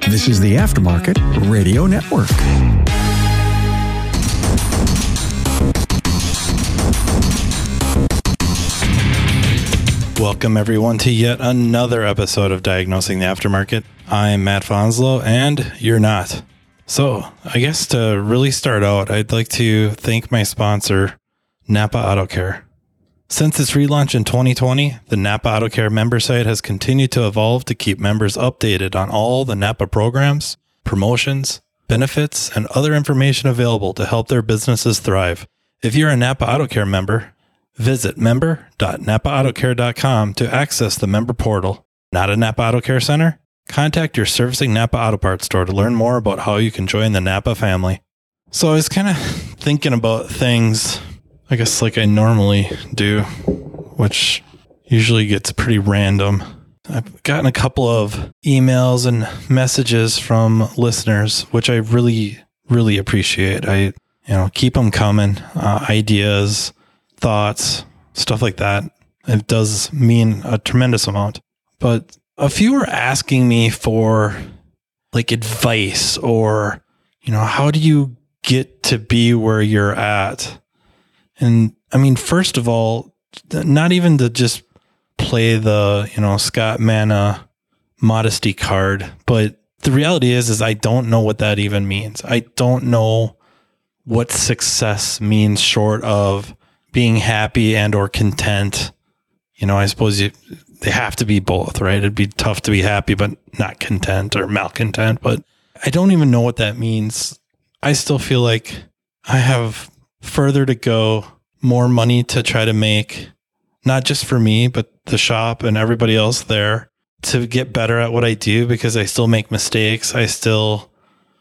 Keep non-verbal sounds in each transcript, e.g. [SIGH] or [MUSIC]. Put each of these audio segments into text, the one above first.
This is the Aftermarket Radio Network. Welcome, everyone, to yet another episode of Diagnosing the Aftermarket. I'm Matt Fanslow, and you're not. So, I guess to really start out, I'd like to thank my sponsor, Napa Auto Care. Since its relaunch in 2020, the Napa Auto Care member site has continued to evolve to keep members updated on all the Napa programs, promotions, benefits, and other information available to help their businesses thrive. If you're a Napa Auto Care member, Visit member.napaautocare.com to access the member portal. Not a Napa Auto Care Center? Contact your servicing Napa Auto Parts store to learn more about how you can join the Napa family. So I was kind of thinking about things, I guess, like I normally do, which usually gets pretty random. I've gotten a couple of emails and messages from listeners, which I really, really appreciate. I, you know, keep them coming, uh, ideas thoughts, stuff like that. It does mean a tremendous amount. But a few are asking me for like advice or, you know, how do you get to be where you're at? And I mean, first of all, not even to just play the, you know, Scott Manna modesty card, but the reality is, is I don't know what that even means. I don't know what success means short of being happy and or content. You know, I suppose you, they have to be both, right? It'd be tough to be happy but not content or malcontent, but I don't even know what that means. I still feel like I have further to go, more money to try to make, not just for me, but the shop and everybody else there to get better at what I do because I still make mistakes. I still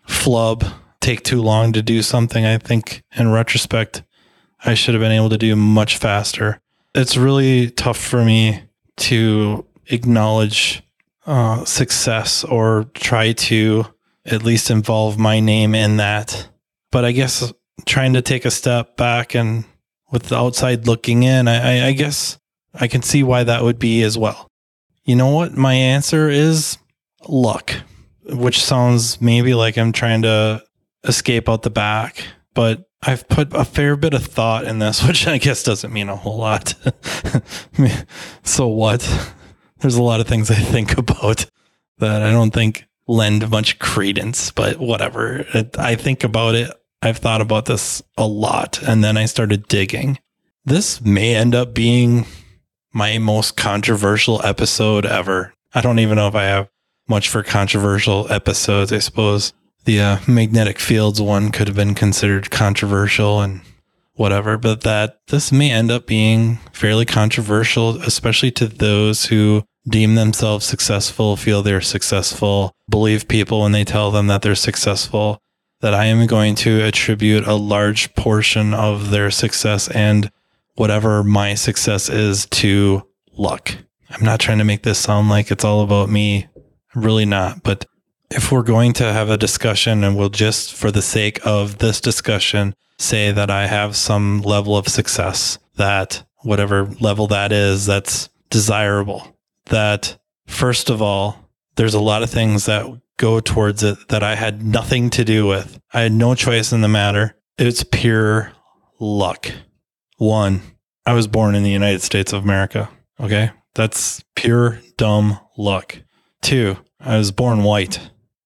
flub, take too long to do something. I think in retrospect, I should have been able to do much faster. It's really tough for me to acknowledge uh, success or try to at least involve my name in that. But I guess trying to take a step back and with the outside looking in, I, I guess I can see why that would be as well. You know what? My answer is luck, which sounds maybe like I'm trying to escape out the back, but I've put a fair bit of thought in this, [LAUGHS] which I guess doesn't mean a whole lot. [LAUGHS] so what? There's a lot of things I think about that I don't think lend much credence, but whatever. I think about it. I've thought about this a lot and then I started digging. This may end up being my most controversial episode ever. I don't even know if I have much for controversial episodes. I suppose the uh, magnetic fields one could have been considered controversial and whatever, but that this may end up being fairly controversial, especially to those who deem themselves successful, feel they're successful, believe people when they tell them that they're successful, that I am going to attribute a large portion of their success and whatever my success is to luck. I'm not trying to make this sound like it's all about me. Really not. But if we're going to have a discussion and we'll just for the sake of this discussion say that I have some level of success that whatever level that is that's desirable that first of all there's a lot of things that go towards it that I had nothing to do with. I had no choice in the matter. It's pure luck. One, I was born in the United States of America. Okay. That's pure dumb luck. Two, I was born white.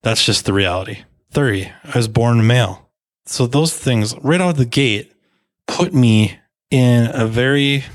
That's just the reality. Three, I was born male. So those things right out of the gate put me in a very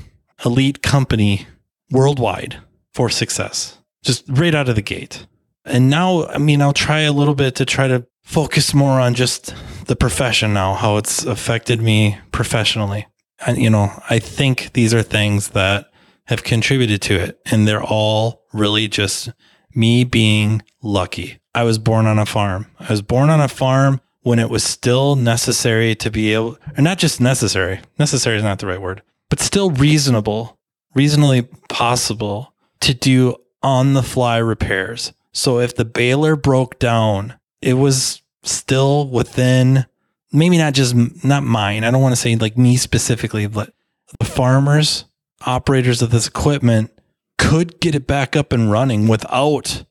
elite company worldwide for success, just right out of the gate. And now, I mean, I'll try a little bit to try to focus more on just the profession now, how it's affected me professionally. And, you know, I think these are things that have contributed to it. And they're all really just me being lucky. I was born on a farm. I was born on a farm when it was still necessary to be able, or not just necessary, necessary is not the right word, but still reasonable, reasonably possible to do on the fly repairs. So if the baler broke down, it was still within maybe not just not mine. I don't want to say like me specifically, but the farmers, operators of this equipment could get it back up and running without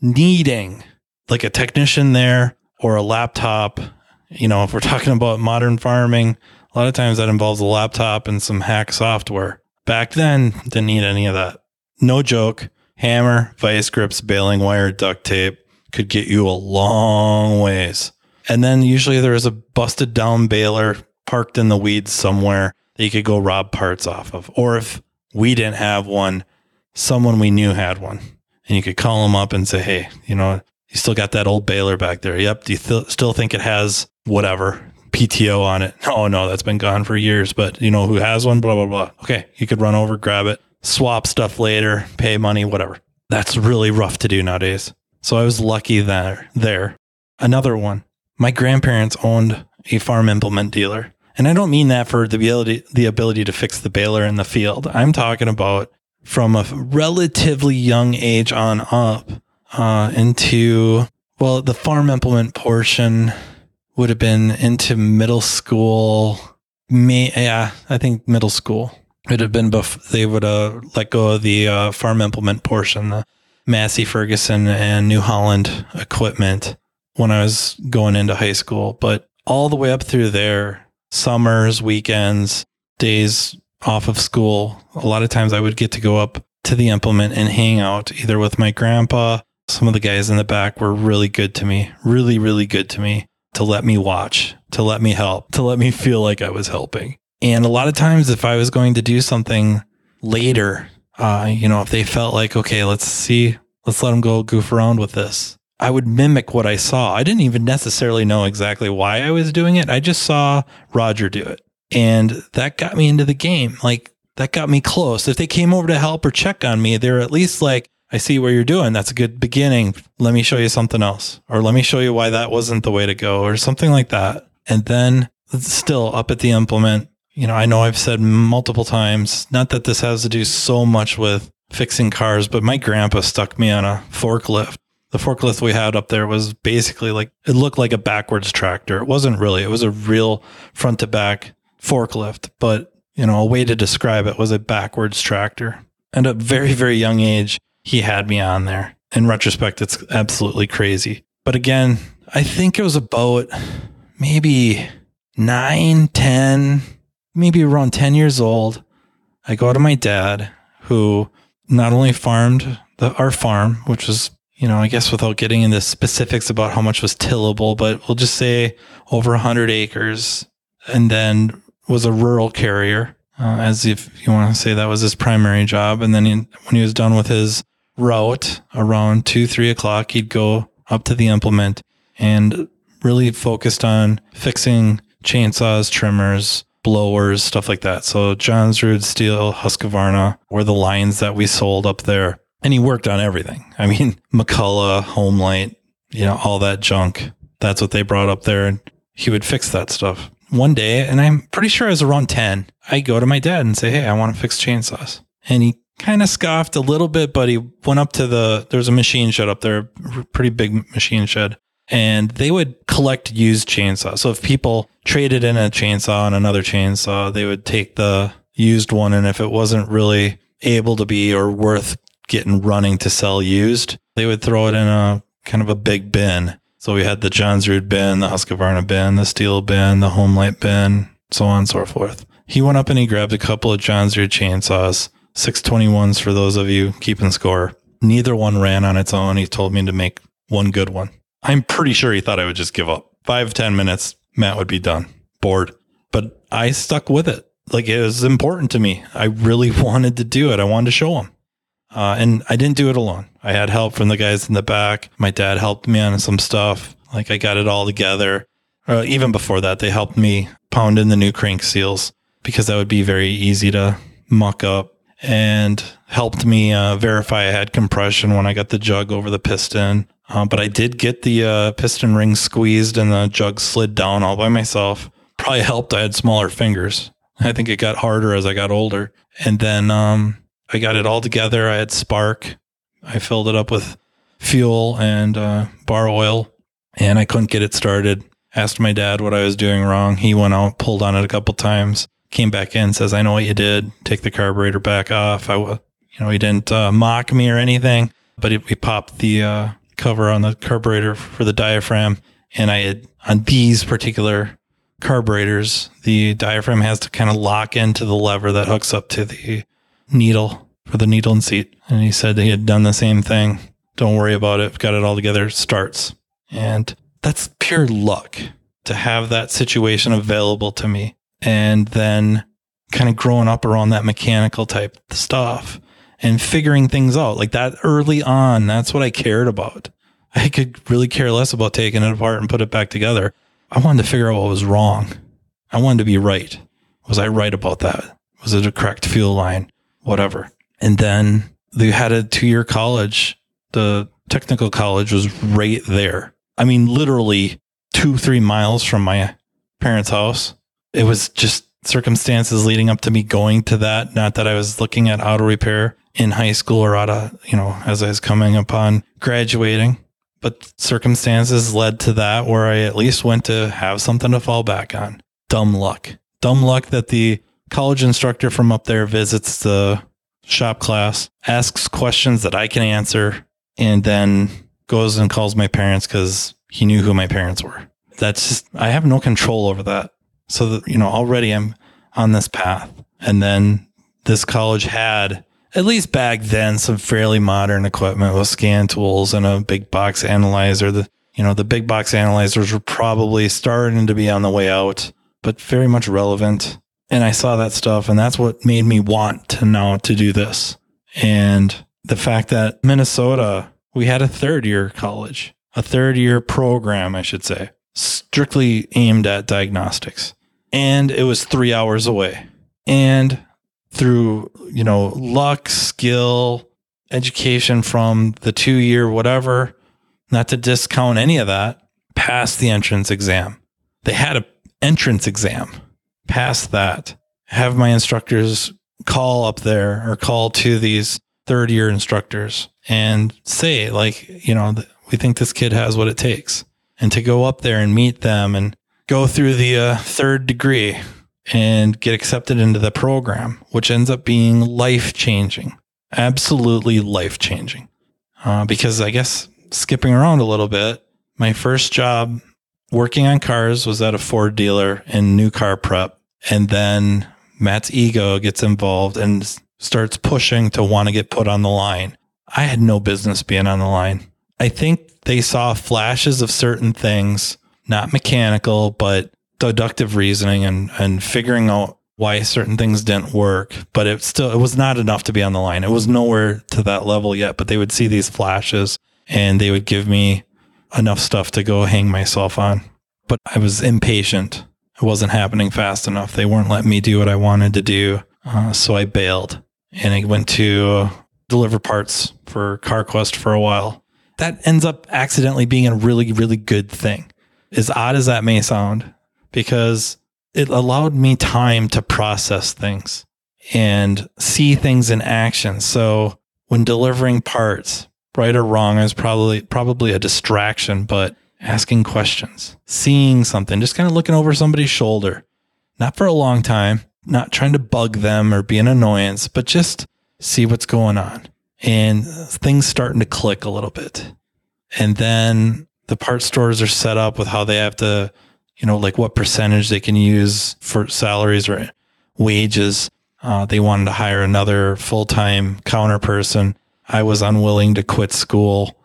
needing like a technician there or a laptop. You know, if we're talking about modern farming, a lot of times that involves a laptop and some hack software. Back then, didn't need any of that. No joke. Hammer, vice grips, baling wire, duct tape could get you a long ways. And then usually there is a busted down baler parked in the weeds somewhere that you could go rob parts off of. Or if we didn't have one, someone we knew had one. And you could call them up and say, hey, you know, you still got that old baler back there. Yep. Do you th- still think it has whatever PTO on it? [LAUGHS] Oh, no, that's been gone for years, but you know who has one? Blah, blah, blah. Okay. You could run over, grab it, swap stuff later, pay money, whatever. That's really rough to do nowadays. So I was lucky there. There. Another one. My grandparents owned a farm implement dealer. And I don't mean that for the ability, the ability to fix the baler in the field. I'm talking about from a relatively young age on up uh, into, well, the farm implement portion would have been into middle school. Me, yeah, I think middle school. It would have been before they would uh, let go of the uh, farm implement portion, the Massey Ferguson and New Holland equipment when I was going into high school. But all the way up through there, summers, weekends, days off of school, a lot of times I would get to go up to the implement and hang out either with my grandpa. Some of the guys in the back were really good to me, really, really good to me to let me watch, to let me help, to let me feel like I was helping. And a lot of times, if I was going to do something later, uh, you know, if they felt like, okay, let's see, let's let them go goof around with this, I would mimic what I saw. I didn't even necessarily know exactly why I was doing it. I just saw Roger do it. And that got me into the game. Like that got me close. If they came over to help or check on me, they're at least like, I see what you're doing. That's a good beginning. Let me show you something else. Or let me show you why that wasn't the way to go or something like that. And then still up at the implement, you know, I know I've said multiple times, not that this has to do so much with fixing cars, but my grandpa stuck me on a forklift the forklift we had up there was basically like it looked like a backwards tractor. It wasn't really. It was a real front to back forklift, but you know, a way to describe it was a backwards tractor. And at a very very young age, he had me on there. In retrospect, it's absolutely crazy. But again, I think it was about maybe nine, 10, maybe around 10 years old. I go to my dad, who not only farmed the, our farm, which was you know, I guess without getting into specifics about how much was tillable, but we'll just say over 100 acres and then was a rural carrier, uh, as if you want to say that was his primary job. And then he, when he was done with his route around two, three o'clock, he'd go up to the implement and really focused on fixing chainsaws, trimmers, blowers, stuff like that. So Jonsered, Stihl, Husqvarna were the lines that we sold up there and he worked on everything. I mean, [LAUGHS] McCulloch, Homelite, you know, all that junk. That's what they brought up there. And he would fix that stuff. One day, and I'm pretty sure I was around 10, I go to my dad and say, Hey, I want to fix chainsaws. And he kind of scoffed a little bit, but he went up to the, there's a machine shed up there, pretty big machine shed. And they would collect used chainsaws. So if people traded in a chainsaw and another chainsaw, they would take the used one. And if it wasn't really able to be or worth getting running to sell used, they would throw it in a kind of a big bin. So we had the Jonsered bin, the Husqvarna bin, the Stihl bin, the Homelite bin, so on and so forth. He went up and he grabbed a couple of Jonsered chainsaws, 621s for those of you keeping score. Neither one ran on its own. He told me to make one good one. I'm pretty sure he thought I would just give up. Five, ten minutes, Matt would be done, bored. But I stuck with it. Like it was important to me. I really [LAUGHS] wanted to do it. I wanted to show him. Uh, and I didn't do it alone. I had help from the guys in the back. My dad helped me on some stuff. Like I got it all together. Uh, even before that, they helped me pound in the new crank seals because that would be very easy to muck up and helped me uh, verify I had compression when I got the jug over the piston. Uh, but I did get the uh, piston ring squeezed and the jug slid down all by myself. Probably helped. I had smaller fingers. I think it got harder as I got older. And then um, I got it all together. I had spark. I filled it up with fuel and uh, bar oil, and I couldn't get it started. Asked my dad what I was doing wrong. He went out, pulled on it a couple times, came back in, says, "I know what you did. Take the carburetor back off." I, you know, he didn't uh, mock me or anything, but he, he popped the uh, cover on the carburetor for the diaphragm. And I had on these particular carburetors, the diaphragm has to kind of lock into the lever that hooks up to the needle for the needle and seat. And he said he had done the same thing. Don't worry about it. Got it all together. Starts. And that's pure luck to have that situation available to me. And then kind of growing up around that mechanical type stuff and figuring things out like that early on. That's what I cared about. I could really care less about taking it apart and put it back together. I wanted to figure out what was wrong. I wanted to be right. Was I right about that? Was it a correct fuel line? Whatever. And then they had a two year college. The technical college was right there. I mean, literally two, three miles from my parents' house. It was just circumstances leading up to me going to that. Not that I was looking at auto repair in high school or out of, you know, as I was coming upon graduating, but circumstances led to that where I at least went to have something to fall back on. Dumb luck. Dumb luck that the college instructor from up there visits the shop class, asks questions that I can answer, and then goes and calls my parents because he knew who my parents were. That's just, I have no control over that. So that, you know, already I'm on this path. And then this college had, at least back then, some fairly modern equipment with scan tools and a big box analyzer. The, you know, the big box analyzers were probably starting to be on the way out, but very much relevant. And I saw that stuff and that's what made me want to now to do this. And the fact that Minnesota, we had a third year college, a third year program, I should say, strictly aimed at diagnostics and it was three hours away. And through, you know, luck, skill, education from the two year whatever, not to discount any of that, passed the entrance exam. They had a entrance exam, passed that. Have my instructors call up there or call to these third year instructors and say, like, you know, we think this kid has what it takes. And to go up there and meet them and go through the uh, third degree and get accepted into the program, which ends up being life changing, absolutely life changing. Uh, because I guess skipping around a little bit, my first job working on cars was at a Ford dealer in new car prep. And then Matt's ego gets involved and starts pushing to want to get put on the line. I had no business being on the line. I think they saw flashes of certain things not mechanical, but deductive reasoning and, and figuring out why certain things didn't work. But it still, it was not enough to be on the line. It was nowhere to that level yet, but they would see these flashes and they would give me enough stuff to go hang myself on. But I was impatient. It wasn't happening fast enough. They weren't letting me do what I wanted to do. Uh, so I bailed and I went to deliver parts for CarQuest for a while. That ends up accidentally being a really, really good thing as odd as that may sound, because it allowed me time to process things and see things in action. So when delivering parts, right or wrong, is probably probably a distraction, but asking questions, seeing something, just kind of looking over somebody's shoulder, not for a long time, not trying to bug them or be an annoyance, but just see what's going on. And things starting to click a little bit. And then the part stores are set up with how they have to, you know, like what percentage they can use for salaries or wages. Uh, they wanted to hire another full time counter person. I was unwilling to quit school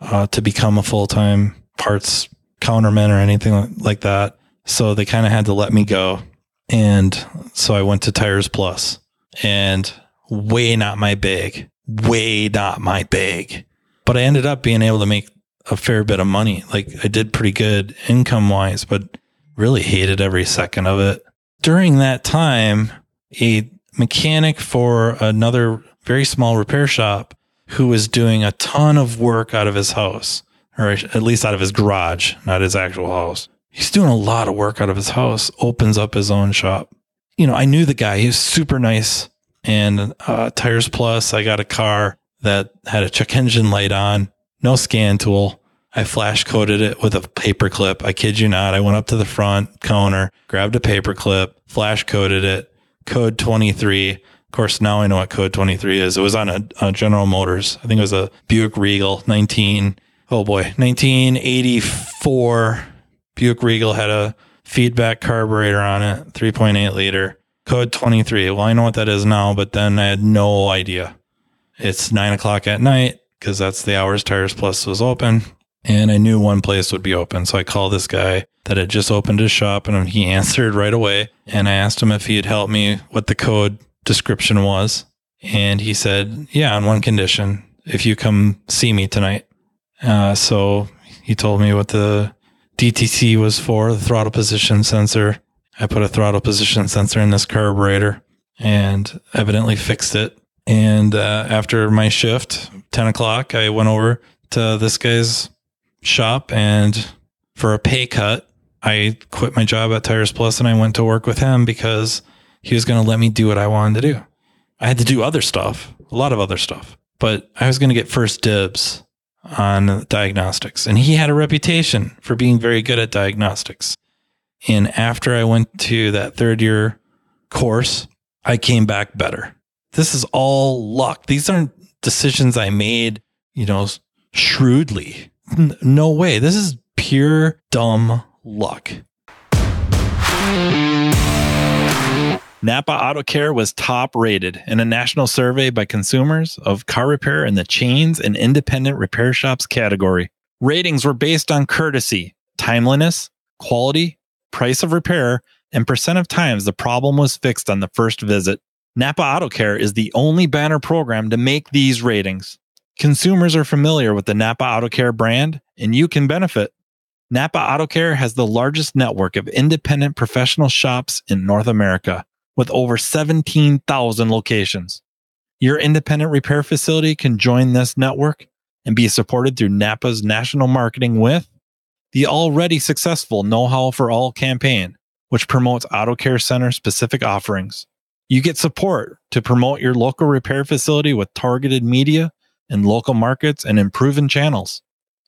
uh, to become a full time parts counterman or anything like that. So they kind of had to let me go. And so I went to Tires Plus and way not my bag, way not my bag. But I ended up being able to make a fair bit of money. Like I did pretty good income wise, but really hated every second of it. During that time, a mechanic for another very small repair shop who was doing a ton of work out of his house, or at least out of his garage, not his actual house. He's doing a lot of work out of his house, opens up his own shop. You know, I knew the guy. He was super nice. And uh, Tires Plus, I got a car that had a check engine light on no scan tool. I flash coded it with a paper clip. I kid you not. I went up to the front counter, grabbed a paper clip, flash coded it, code 23. Of course, now I know what code 23 is. It was on a, a General Motors. I think it was a Buick Regal 19 oh boy, 1984 Buick Regal had a feedback carburetor on it, 3.8 liter, code 23. Well, I know what that is now, but then I had no idea. It's nine o'clock at night because that's the hours Tires Plus was open. And I knew one place would be open. So I called this guy that had just opened his shop and he [LAUGHS] answered right away. And I asked him if he'd help me what the code description was. And he said, yeah, on one condition, if you come see me tonight. Uh, so he told me what the DTC was for, the throttle position sensor. I put a throttle position sensor in this carburetor and evidently fixed it. And uh, after my shift, 10 o'clock, I went over to this guy's shop and for a pay cut, I quit my job at Tires Plus and I went to work with him because he was going to let me do what I wanted to do. I had to do other stuff, a lot of other stuff, but I was going to get first dibs on diagnostics. And he had a reputation for being very good at diagnostics. And after I went to that third year course, I came back better. This is all luck. These aren't decisions I made, you know, shrewdly. No way. This is pure dumb luck. Napa Auto Care was top rated in a national survey by consumers of car repair in the chains and independent repair shops category. Ratings were based on courtesy, timeliness, quality, price of repair, and percent of times the problem was fixed on the first visit. Napa Auto Care is the only banner program to make these ratings. Consumers are familiar with the Napa Auto Care brand, and you can benefit. Napa Auto Care has the largest network of independent professional shops in North America with over 17,000 locations. Your independent repair facility can join this network and be supported through Napa's national marketing with the already successful Know How for All campaign, which promotes auto care center specific offerings. You get support to promote your local repair facility with targeted media in local markets and in proven channels.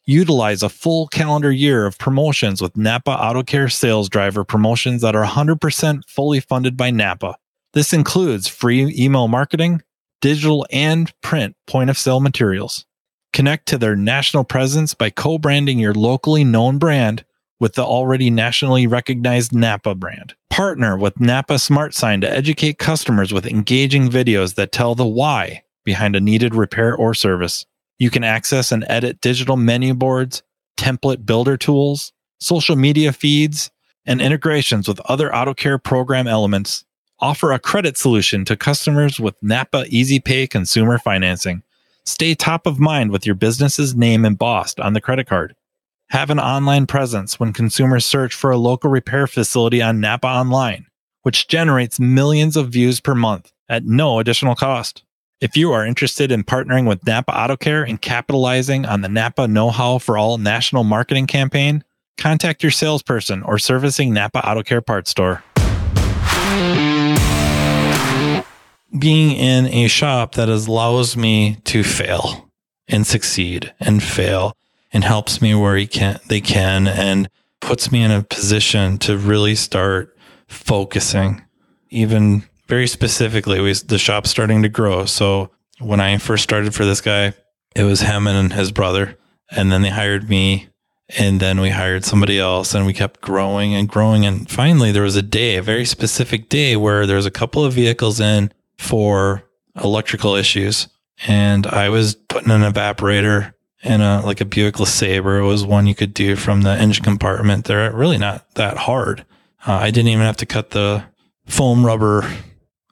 Utilize a full calendar year of promotions with Napa Auto Care sales driver promotions that are 100% fully funded by Napa. This includes free email marketing, digital and print point of sale materials. Connect to their national presence by co-branding your locally known brand with the already nationally recognized Napa brand. Partner with Napa Smart Sign to educate customers with engaging videos that tell the why behind a needed repair or service. You can access and edit digital menu boards, template builder tools, social media feeds, and integrations with other auto care program elements. Offer a credit solution to customers with Napa Easy Pay consumer financing. Stay top of mind with your business's name embossed on the credit card. Have an online presence when consumers search for a local repair facility on Napa Online, which generates millions of views per month at no additional cost. If you are interested in partnering with Napa Auto Care and capitalizing on the Napa Know How for All national marketing campaign, contact your salesperson or servicing Napa Auto Care parts store. Being in a shop that allows me to fail and succeed and fail and helps me where he can they can and puts me in a position to really start focusing. Even very specifically we the shop's starting to grow. So when i first started for this guy it was him and his brother. And then they hired me and then we hired somebody else and we kept growing and growing. And finally there was a day a very specific day where there was a couple of vehicles in for electrical issues and i was putting an evaporator in a like a Buick LeSabre. It was one you could do from the engine compartment. They're really not that hard. Uh, I didn't even have to cut the foam rubber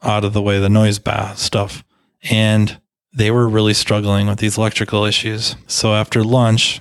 out of the way, the noise bath stuff. And they were really struggling with these electrical issues. So after lunch,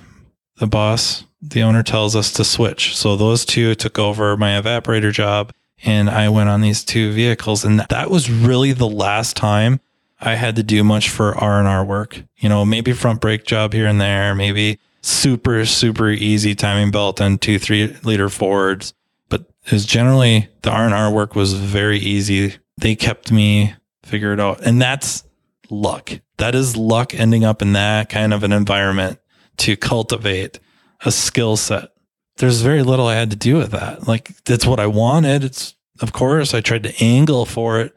the boss, the owner tells us to switch. So those two took over my evaporator job and I went on these two vehicles. And that was really the last time I had to do much for R and R work. You know, maybe front brake job here and there, maybe super super easy timing belt and two three liter Fords, but it was generally the R and R work was very easy. They kept me figured out, and that's luck. That is luck ending up in that kind of an environment to cultivate a skill set. There's very little I had to do with that. Like that's what I wanted. It's of course I tried to angle for it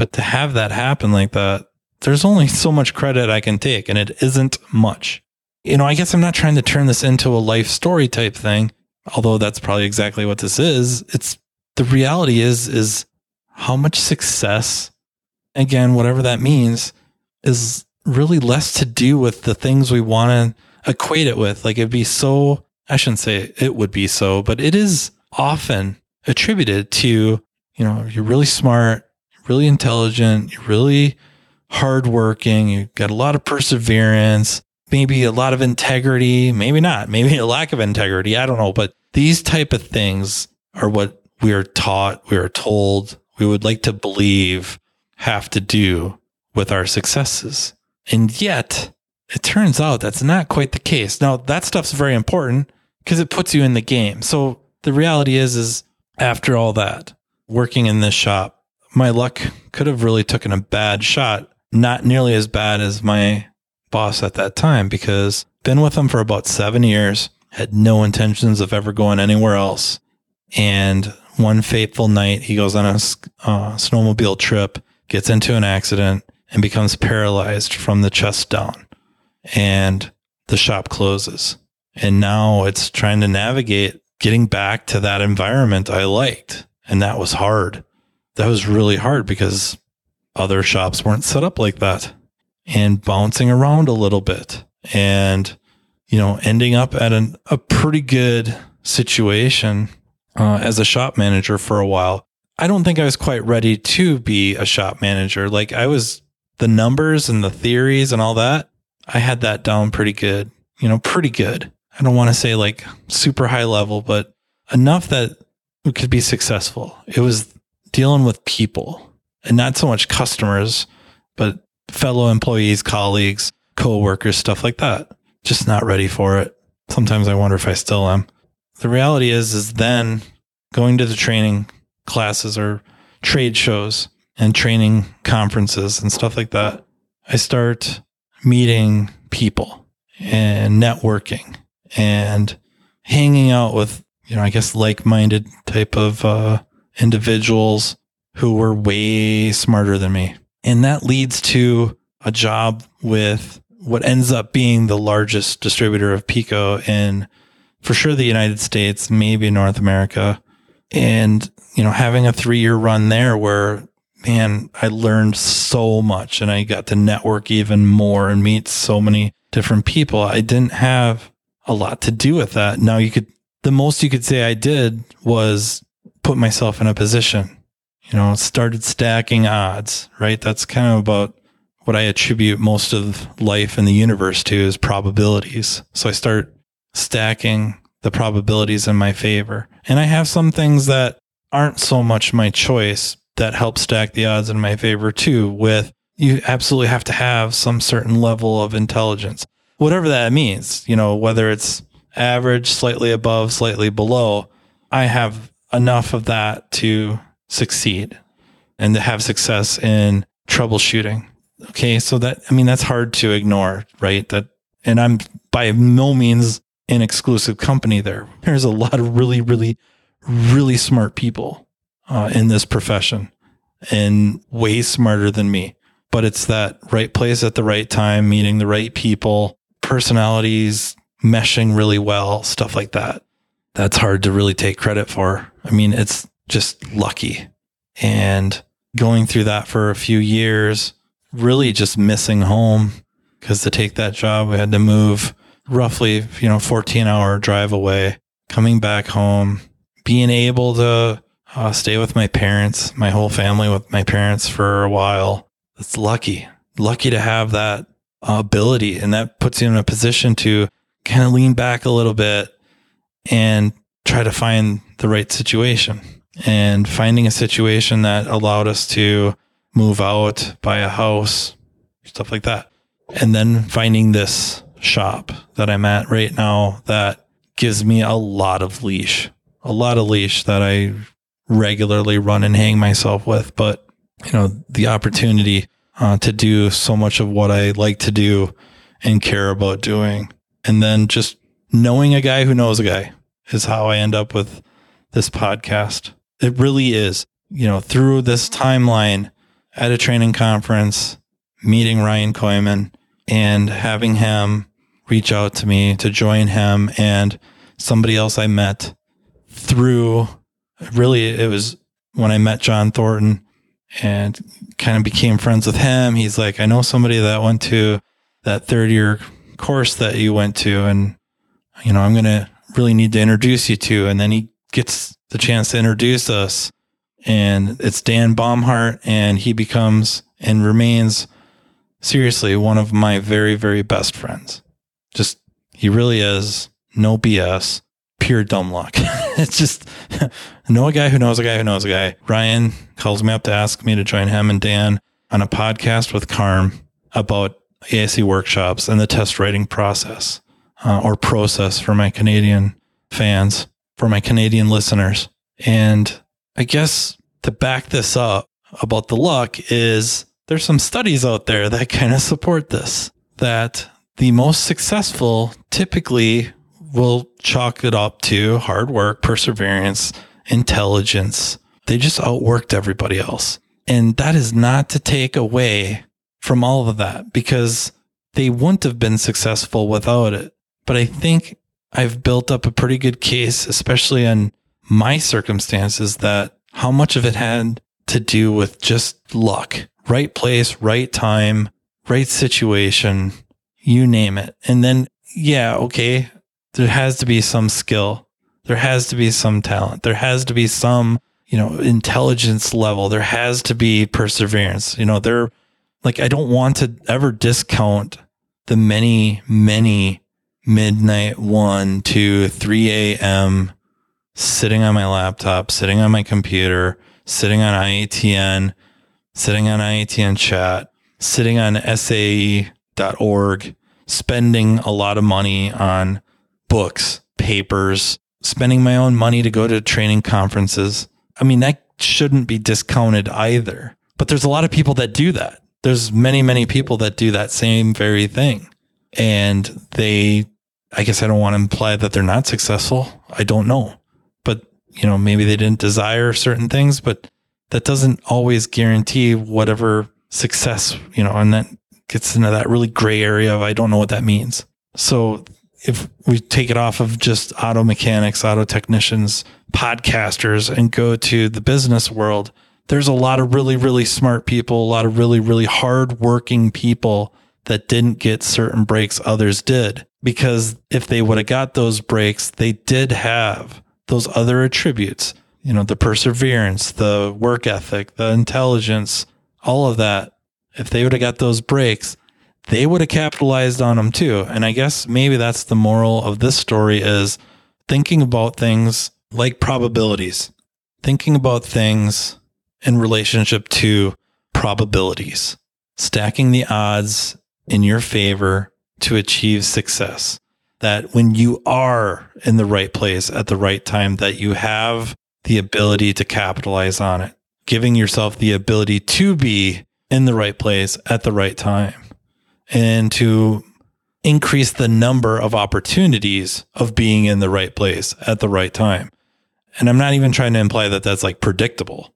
but to have that happen like that, there's only so much credit I can take, and it isn't much. you know, I guess I'm not trying to turn this into a life story type thing, although that's probably exactly what this is. It's the reality is, is how much success, again, whatever that means, is really less to do with the things we want to equate it with. Like it'd be so, I shouldn't say it would be so, but it is often attributed to, you know, you're really smart, really intelligent, you're really hardworking, you've got a lot of perseverance, maybe a lot of integrity, maybe not, maybe a lack of integrity. I don't know. But these type of things are what we are taught, we are told, we would like to believe have to do with our successes. And yet it turns out that's not quite the case. Now that stuff's very important because it puts you in the game. So the reality is, is after all that working in this shop, my luck could have really taken a bad shot. Not nearly as bad as my boss at that time because been with him for about seven years, had no intentions of ever going anywhere else. And one fateful night, he goes on a uh, snowmobile trip, gets into an accident, and becomes paralyzed from the chest down. And the shop closes. And now it's trying to navigate getting back to that environment I liked. And that was hard. That was really hard because other shops weren't set up like that and bouncing around a little bit and, you know, ending up at an, a pretty good situation uh, as a shop manager for a while. I don't think I was quite ready to be a shop manager. Like I was the numbers and the theories and all that. I had that down pretty good, you know, pretty good. I don't want to say like super high level, but enough that we could be successful. It was dealing with people and not so much customers, but fellow employees, colleagues, co-workers, stuff like that. Just not ready for it. Sometimes I wonder if I still am. The reality is, is then going to the training classes or trade shows and training conferences and stuff like that. I start meeting people and networking and hanging out with, you know, I guess like-minded type of uh, individuals who were way smarter than me. And that leads to a job with what ends up being the largest distributor of Pico in for sure the United States, maybe North America. And, you know, having a three year run there where, man, I learned so much and I got to network even more and meet so many different people. I didn't have a lot to do with that. Now you could, the most you could say I did was put myself in a position you know, started stacking odds, right? That's kind of about what I attribute most of life in the universe to is probabilities. So I start stacking the probabilities in my favor. And I have some things that aren't so much my choice that help stack the odds in my favor too with you absolutely have to have some certain level of intelligence. Whatever that means, you know, whether it's average, slightly above, slightly below, I have enough of that to succeed and to have success in troubleshooting. Okay. So that, I mean, that's hard to ignore, right? That, and I'm by no means an exclusive company there. [LAUGHS] There's a lot of really, really, really smart people uh, in this profession and way smarter than me. But it's that right place at the right time, meeting the right people, personalities meshing really well, stuff like that. That's hard to really take credit for. I mean, it's just lucky. And going through that for a few years, really just missing home because to take that job, we had to move roughly, you know, 14 hour drive away, coming back home, being able to uh, stay with my parents, my whole family with my parents for a while. It's lucky, lucky to have that ability. And that puts you in a position to kind of lean back a little bit and try to find the right situation and finding a situation that allowed us to move out, buy a house, stuff like that. And then finding this shop that I'm at right now that gives me a lot of leash, a lot of leash that I regularly run and hang myself with. But, you know, the opportunity uh, to do so much of what I like to do and care about doing. And then just knowing a guy who knows a guy is how I end up with this podcast. It really is. You know, through this timeline at a training conference, meeting Ryan Koyman and having him reach out to me to join him and somebody else I met through really it was when I met John Thornton and kind of became friends with him. He's like, I know somebody that went to that third year course that you went to and you know, I'm to really need to introduce you to. And then he gets the chance to introduce us and it's Dan Baumhart and he becomes and remains seriously one of my very, very best friends. Just, he really is no BS, pure dumb luck. [LAUGHS] it's just I [LAUGHS] know a guy who knows a guy who knows a guy. Ryan calls me up to ask me to join him and Dan on a podcast with Carm about ASE workshops and the test writing process uh, or process for my Canadian fans, for my Canadian listeners. And I guess to back this up about the luck is there's some studies out there that kind of support this that the most successful typically will chalk it up to hard work, perseverance, intelligence. They just outworked everybody else. And that is not to take away from all of that because they wouldn't have been successful without it. But I think I've built up a pretty good case, especially in my circumstances, that how much of it had to do with just luck, right place, right time, right situation, you name it. And then, yeah, okay, there has to be some skill. There has to be some talent. There has to be some, you know, intelligence level. There has to be perseverance. You know, there, like, I don't want to ever discount the many, many midnight, 1, 2, 3 a.m. sitting on my laptop, sitting on my computer, sitting on IATN, sitting on IATN chat, sitting on SAE.org, spending a lot of money on books, papers, spending my own money to go to training conferences. I mean, that shouldn't be discounted either. But there's a lot of people that do that. There's many, many people that do that same very thing. And they, I guess I don't want to imply that they're not successful. I don't know. But, you know, maybe they didn't desire certain things, but that doesn't always guarantee whatever success, you know, and that gets into that really gray area of I don't know what that means. So if we take it off of just auto mechanics, auto technicians, podcasters, and go to the business world, there's a lot of really, really smart people, a lot of really, really hardworking people that didn't get certain breaks others did. Because if they would have got those breaks, they did have those other attributes, you know, the perseverance, the work ethic, the intelligence, all of that. If they would have got those breaks, they would have capitalized on them too. And I guess maybe that's the moral of this story is thinking about things like probabilities, thinking about things in relationship to probabilities, stacking the odds in your favor to achieve success. That when you are in the right place at the right time, that you have the ability to capitalize on it, giving yourself the ability to be in the right place at the right time and to increase the number of opportunities of being in the right place at the right time. And I'm not even trying to imply that that's like predictable,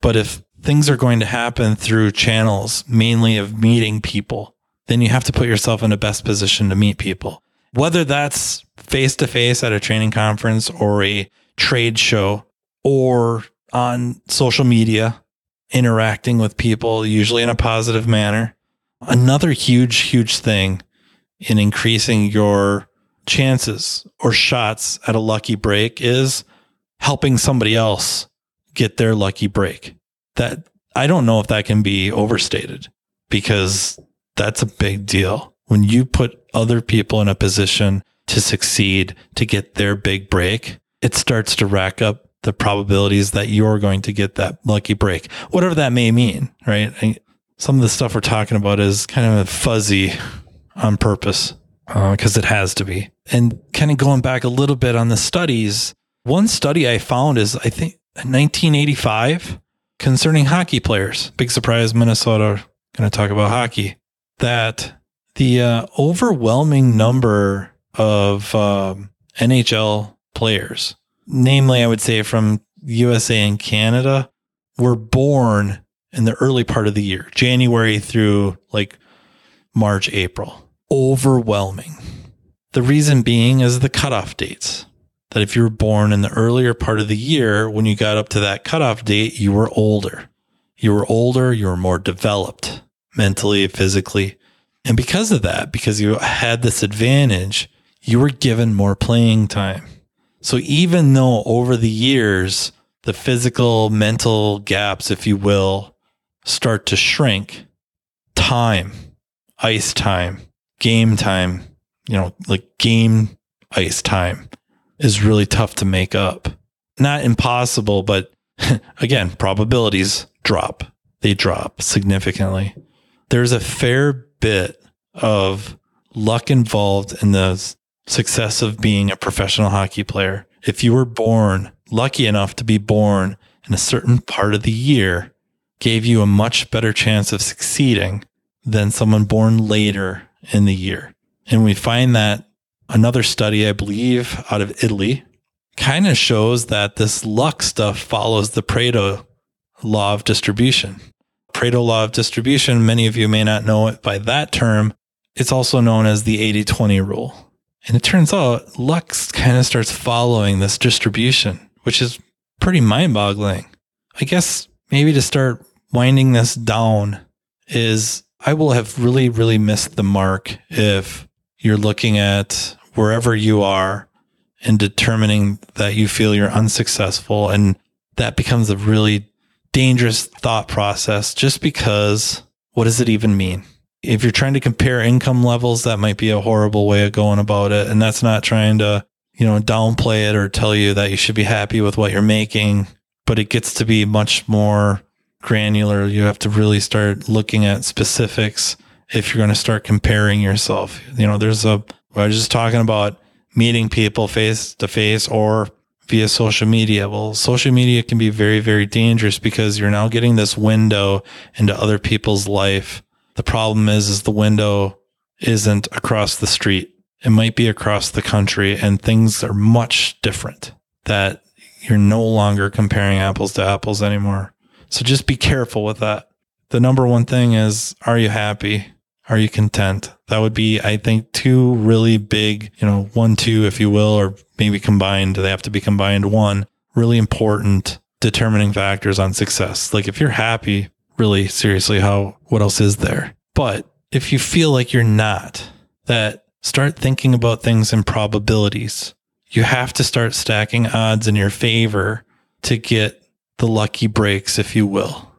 but if things are going to happen through channels, mainly of meeting people, then you have to put yourself in the best position to meet people. Whether that's face to face at a training conference or a trade show or on social media, interacting with people, usually in a positive manner, Another huge, huge thing in increasing your chances or shots at a lucky break is helping somebody else get their lucky break. That I don't know if that can be overstated because that's a big deal. When you put other people in a position to succeed, to get their big break, it starts to rack up the probabilities that you're going to get that lucky break, whatever that may mean, right? Some of the stuff we're talking about is kind of fuzzy on purpose because uh, it has to be. And kind of going back a little bit on the studies, one study I found is I think 1985 concerning hockey players. Big surprise, Minnesota going to talk about hockey. That the uh, overwhelming number of um, NHL players, namely, I would say from USA and Canada, were born in the early part of the year, January through like March, April. Overwhelming. The reason being is the cutoff dates. That if you were born in the earlier part of the year, when you got up to that cutoff date, you were older. You were older, you were more developed mentally, physically. And because of that, because you had this advantage, you were given more playing time. So even though over the years, the physical, mental gaps, if you will, start to shrink, time, ice time, game time, you know, like game ice time is really tough to make up. Not impossible, but [LAUGHS] again, probabilities drop. They drop significantly. There's a fair bit of luck involved in the success of being a professional hockey player. If you were born lucky enough to be born in a certain part of the year, gave you a much better chance of succeeding than someone born later in the year. And we find that another study, I believe, out of Italy kind of shows that this luck stuff follows the Pareto law of distribution. Pareto law of distribution, many of you may not know it by that term. It's also known as the 80 20 rule. And it turns out luck kind of starts following this distribution, which is pretty mind boggling. I guess maybe to start winding this down is I will have really, really missed the mark if you're looking at wherever you are and determining that you feel you're unsuccessful. And that becomes a really dangerous thought process just because what does it even mean? If you're trying to compare income levels, that might be a horrible way of going about it. And that's not trying to, you know, downplay it or tell you that you should be happy with what you're making, but it gets to be much more granular. You have to really start looking at specifics if you're going to start comparing yourself. You know, there's a, I was just talking about meeting people face to face or via social media. Well, social media can be very, very dangerous because you're now getting this window into other people's life. The problem is, is the window isn't across the street. It might be across the country and things are much different that you're no longer comparing apples to apples anymore. So just be careful with that. The number one thing is, are you happy? Are you content? That would be, I think, two really big, you know, one, two, if you will, or maybe combined. They have to be combined. One really important determining factors on success. Like if you're happy, really seriously, how, what else is there? But if you feel like you're not, that start thinking about things in probabilities. You have to start stacking odds in your favor to get the lucky breaks, if you will,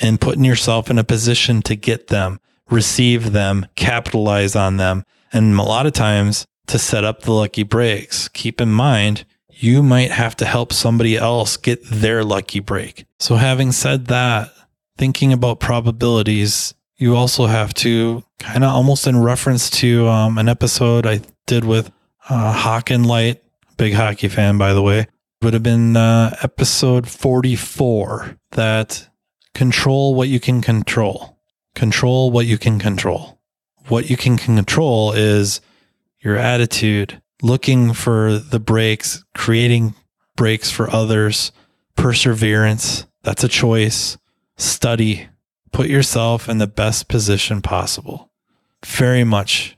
and putting yourself in a position to get them receive them, capitalize on them. And a lot of times to set up the lucky breaks, keep in mind, you might have to help somebody else get their lucky break. So having said that, thinking about probabilities, you also have to kind of almost in reference to um, an episode I did with uh, Hawk and Light, big hockey fan, by the way, would have been uh, episode 44 that control what you can control. Control what you can control. What you can control is your attitude, looking for the breaks, creating breaks for others, perseverance. That's a choice. Study, put yourself in the best position possible. Very much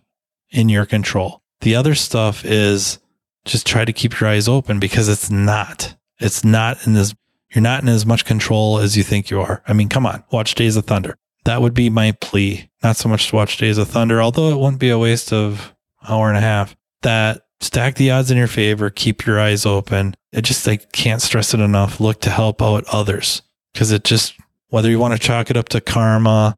in your control. The other stuff is just try to keep your eyes open because it's not. It's not in this, you're not in as much control as you think you are. I mean, come on, watch Days of Thunder that would be my plea. Not so much to watch Days of Thunder, although it wouldn't be a waste of hour and a half. That stack the odds in your favor, keep your eyes open. It just I can't stress it enough. Look to help out others because it just whether you want to chalk it up to karma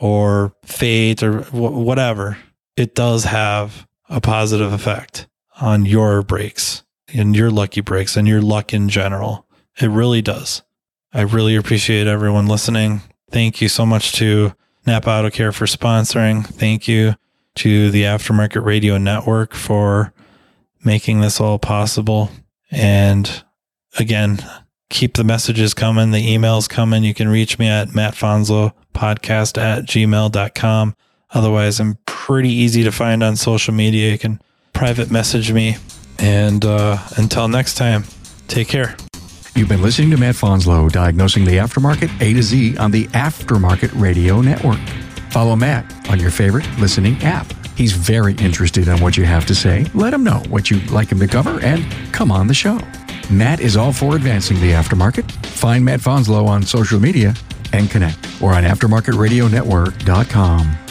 or fate or whatever, it does have a positive effect on your breaks and your lucky breaks and your luck in general. It really does. I really appreciate everyone listening. Thank you so much to Napa Auto Care for sponsoring. Thank you to the Aftermarket Radio Network for making this all possible. And again, keep the messages coming, the emails coming. You can reach me at mattfonzo.podcast at gmail.com. Otherwise, I'm pretty easy to find on social media. You can private message me. And uh, until next time, take care. You've been listening to Matt Fanslow diagnosing the aftermarket A to Z on the Aftermarket Radio Network. Follow Matt on your favorite listening app. He's very interested in what you have to say. Let him know what you'd like him to cover and come on the show. Matt is all for advancing the aftermarket. Find Matt Fanslow on social media and connect or on aftermarketradionetwork.com.